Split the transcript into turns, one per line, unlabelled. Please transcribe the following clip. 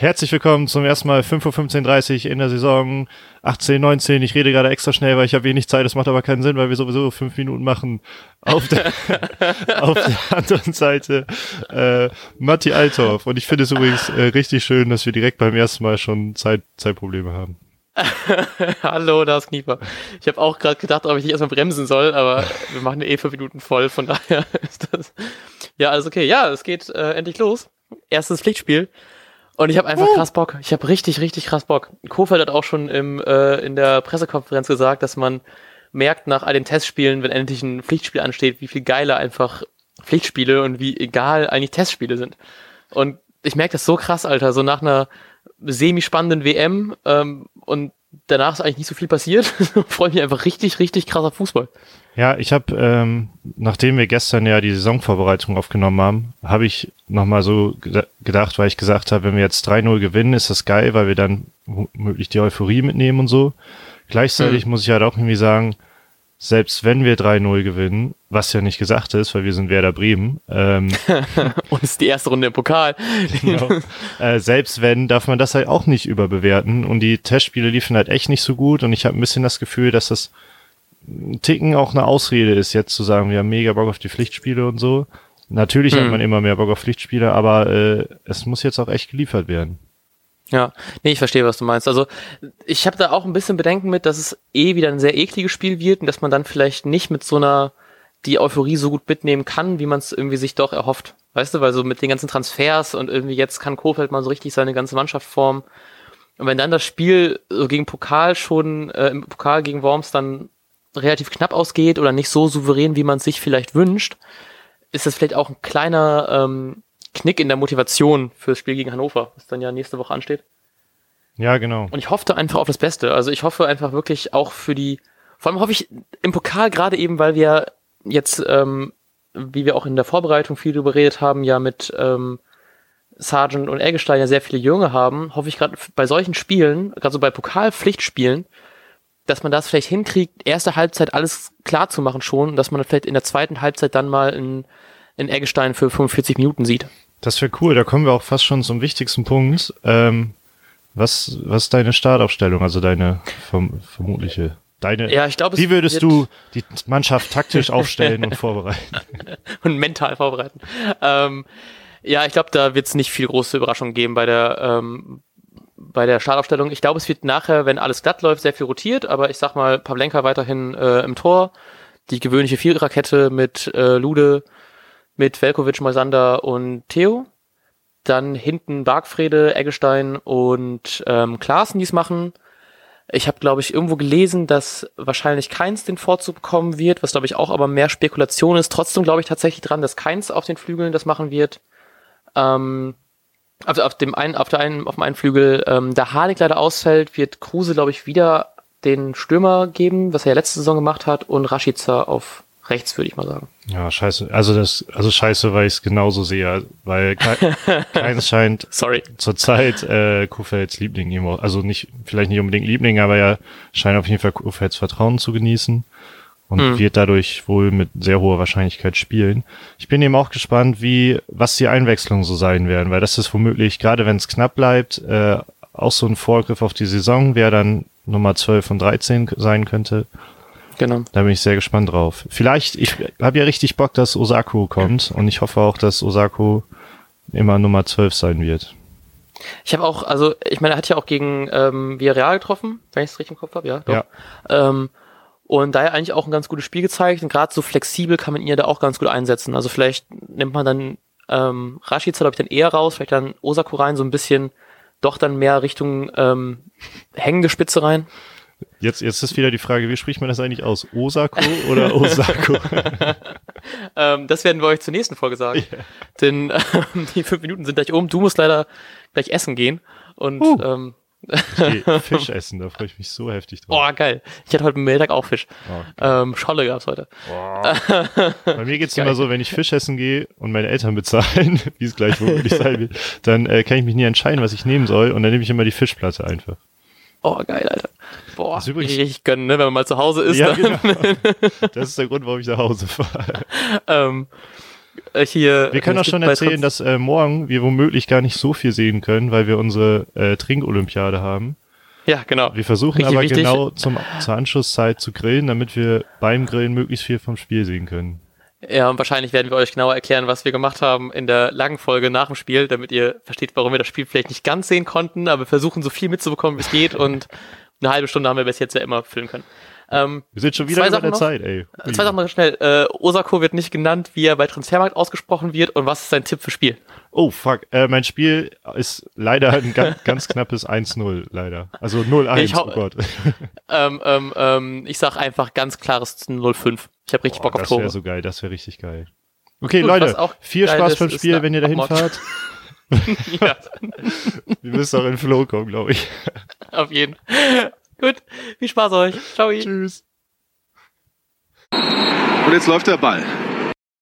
Herzlich willkommen zum ersten Mal 5.15.30 Uhr in der Saison 18, 19. Ich rede gerade extra schnell, weil ich habe wenig Zeit. Das macht aber keinen Sinn, weil wir sowieso fünf Minuten machen. Auf der, auf der anderen Seite äh, Matti Althoff. Und ich finde es übrigens äh, richtig schön, dass wir direkt beim ersten Mal schon Zeit, Zeitprobleme haben.
Hallo, da ist Knieper. Ich habe auch gerade gedacht, ob ich nicht erstmal bremsen soll, aber wir machen eh fünf Minuten voll, von daher ist das. Ja, also okay, ja, es geht äh, endlich los. Erstes Pflichtspiel. Und ich habe einfach krass Bock. Ich habe richtig, richtig krass Bock. Kofeld hat auch schon im, äh, in der Pressekonferenz gesagt, dass man merkt nach all den Testspielen, wenn endlich ein Pflichtspiel ansteht, wie viel geiler einfach Pflichtspiele und wie egal eigentlich Testspiele sind. Und ich merke das so krass, Alter, so nach einer semi-spannenden WM ähm, und danach ist eigentlich nicht so viel passiert. Freue mich einfach richtig, richtig krasser Fußball.
Ja, ich habe, ähm, nachdem wir gestern ja die Saisonvorbereitung aufgenommen haben, habe ich nochmal so gedacht, weil ich gesagt habe, wenn wir jetzt 3-0 gewinnen, ist das geil, weil wir dann möglich die Euphorie mitnehmen und so. Gleichzeitig mhm. muss ich halt auch irgendwie sagen, selbst wenn wir 3-0 gewinnen, was ja nicht gesagt ist, weil wir sind Werder Bremen. Ähm,
und es ist die erste Runde im Pokal.
genau. Äh, selbst wenn, darf man das halt auch nicht überbewerten. Und die Testspiele liefen halt echt nicht so gut. Und ich habe ein bisschen das Gefühl, dass das ein Ticken auch eine Ausrede ist, jetzt zu sagen, wir haben mega Bock auf die Pflichtspiele und so. Natürlich hm. hat man immer mehr Bock auf Pflichtspiele, aber äh, es muss jetzt auch echt geliefert werden.
Ja, nee, ich verstehe, was du meinst. Also ich habe da auch ein bisschen Bedenken mit, dass es eh wieder ein sehr ekliges Spiel wird und dass man dann vielleicht nicht mit so einer die Euphorie so gut mitnehmen kann, wie man es irgendwie sich doch erhofft. Weißt du, weil so mit den ganzen Transfers und irgendwie jetzt kann Kofeld mal so richtig seine ganze Mannschaft formen. Und wenn dann das Spiel so gegen Pokal schon, äh, im Pokal gegen Worms dann relativ knapp ausgeht oder nicht so souverän, wie man sich vielleicht wünscht, ist das vielleicht auch ein kleiner ähm, Knick in der Motivation fürs Spiel gegen Hannover, was dann ja nächste Woche ansteht.
Ja, genau.
Und ich hoffe einfach auf das Beste. Also ich hoffe einfach wirklich auch für die, vor allem hoffe ich im Pokal gerade eben, weil wir jetzt, ähm, wie wir auch in der Vorbereitung viel darüber geredet haben, ja mit ähm, Sargent und Eggestein ja sehr viele Junge haben, hoffe ich gerade bei solchen Spielen, gerade so bei Pokalpflichtspielen, dass man das vielleicht hinkriegt, erste Halbzeit alles klar zu machen schon dass man vielleicht in der zweiten Halbzeit dann mal in, in Eggestein für 45 Minuten sieht.
Das wäre cool, da kommen wir auch fast schon zum wichtigsten Punkt. Ähm, was, was ist deine Startaufstellung, also deine verm vermutliche? Deine,
ja, ich glaube,
wie würdest du die Mannschaft taktisch aufstellen und vorbereiten?
und mental vorbereiten. Ähm, ja, ich glaube, da wird es nicht viel große Überraschung geben bei der ähm, bei der Startaufstellung. Ich glaube, es wird nachher, wenn alles glatt läuft, sehr viel rotiert, aber ich sag mal, Pavlenka weiterhin äh, im Tor, die gewöhnliche Viererkette mit äh, Lude, mit Velkovic, Moisander und Theo. Dann hinten Bargfrede, Eggestein und ähm, Klaassen, die es machen. Ich habe, glaube ich, irgendwo gelesen, dass wahrscheinlich Keins den Vorzug bekommen wird, was, glaube ich, auch aber mehr Spekulation ist. Trotzdem glaube ich tatsächlich dran, dass Keins auf den Flügeln das machen wird. Ähm, also auf dem einen, auf der einen, auf dem einen Flügel, ähm, da Harnik leider ausfällt, wird Kruse, glaube ich, wieder den Stürmer geben, was er ja letzte Saison gemacht hat, und Rashica auf rechts, würde ich mal sagen.
Ja, scheiße. Also das, also scheiße, weil ich es genauso sehe, weil ke keins scheint
Sorry.
zurzeit äh, Kufelds Liebling immer, also nicht, vielleicht nicht unbedingt Liebling, aber er scheint auf jeden Fall Kufelds Vertrauen zu genießen und mhm. wird dadurch wohl mit sehr hoher Wahrscheinlichkeit spielen. Ich bin eben auch gespannt, wie, was die Einwechslungen so sein werden, weil das ist womöglich, gerade wenn es knapp bleibt, äh, auch so ein Vorgriff auf die Saison, wer dann Nummer 12 und 13 sein könnte. Genau. Da bin ich sehr gespannt drauf. Vielleicht, ich habe ja richtig Bock, dass Osako kommt und ich hoffe auch, dass Osako immer Nummer 12 sein wird.
Ich habe auch, also ich meine, er hat ja auch gegen ähm, Villarreal getroffen, wenn ich es richtig im Kopf habe, ja.
Doch. Ja.
Ähm, und daher eigentlich auch ein ganz gutes Spiel gezeigt. Und gerade so flexibel kann man ihn ja da auch ganz gut einsetzen. Also vielleicht nimmt man dann ähm, Rashica, glaube ich, dann eher raus, vielleicht dann Osako rein, so ein bisschen doch dann mehr Richtung ähm, hängende Spitze rein.
Jetzt, jetzt ist wieder die Frage, wie spricht man das eigentlich aus? Osako oder Osako?
ähm, das werden wir euch zur nächsten Folge sagen. Yeah. Denn ähm, die fünf Minuten sind gleich um. Du musst leider gleich essen gehen. Und uh. ähm,
Fisch essen, da freue ich mich so heftig
drauf. Oh, geil. Ich hatte heute Mittag auch Fisch. Oh, ähm, Scholle gab's heute.
Oh. Bei mir geht's geil. immer so, wenn ich Fisch essen gehe und meine Eltern bezahlen, wie es gleich womöglich sein wird, dann äh, kann ich mich nie entscheiden, was ich nehmen soll und dann nehme ich immer die Fischplatte einfach.
Oh, geil, Alter. Boah, das ist übrigens, richtig gönnen, ne, wenn man mal zu Hause ist.
Ja, genau. Das ist der Grund, warum ich nach Hause fahre.
ähm, äh, hier.
Wir können auch schon erzählen, dass äh, morgen wir womöglich gar nicht so viel sehen können, weil wir unsere äh, Trinkolympiade haben.
Ja, genau.
Wir versuchen
Richtig
aber
wichtig.
genau zum, zur Anschlusszeit zu grillen, damit wir beim Grillen möglichst viel vom Spiel sehen können.
Ja, und wahrscheinlich werden wir euch genauer erklären, was wir gemacht haben in der langen Folge nach dem Spiel, damit ihr versteht, warum wir das Spiel vielleicht nicht ganz sehen konnten, aber wir versuchen so viel mitzubekommen, wie es geht und eine halbe Stunde haben wir bis jetzt ja immer füllen können. Ähm,
Wir sind schon wieder über
Sachen
der
noch.
Zeit, ey.
zwei Sachen noch schnell. Äh, Osako wird nicht genannt, wie er bei Transfermarkt ausgesprochen wird und was ist sein Tipp für Spiel?
Oh, fuck. Äh, mein Spiel ist leider ein ganz, ganz knappes 1-0, leider. Also 0-1,
Ich hau-
oh Gott.
Ähm, ähm, ähm, ich sag einfach ganz klares 05. Ich habe richtig
Boah,
Bock auf
das wäre
Tore.
so geil, das wäre richtig geil. Okay,
Gut,
Leute,
auch
viel Spaß beim Spiel, wenn ihr dahin fahrt.
ja,
Wir müssen auch in den Flow kommen, glaube ich.
auf jeden. Gut, viel Spaß euch. Ciao.
Tschüss.
Und jetzt läuft der Ball.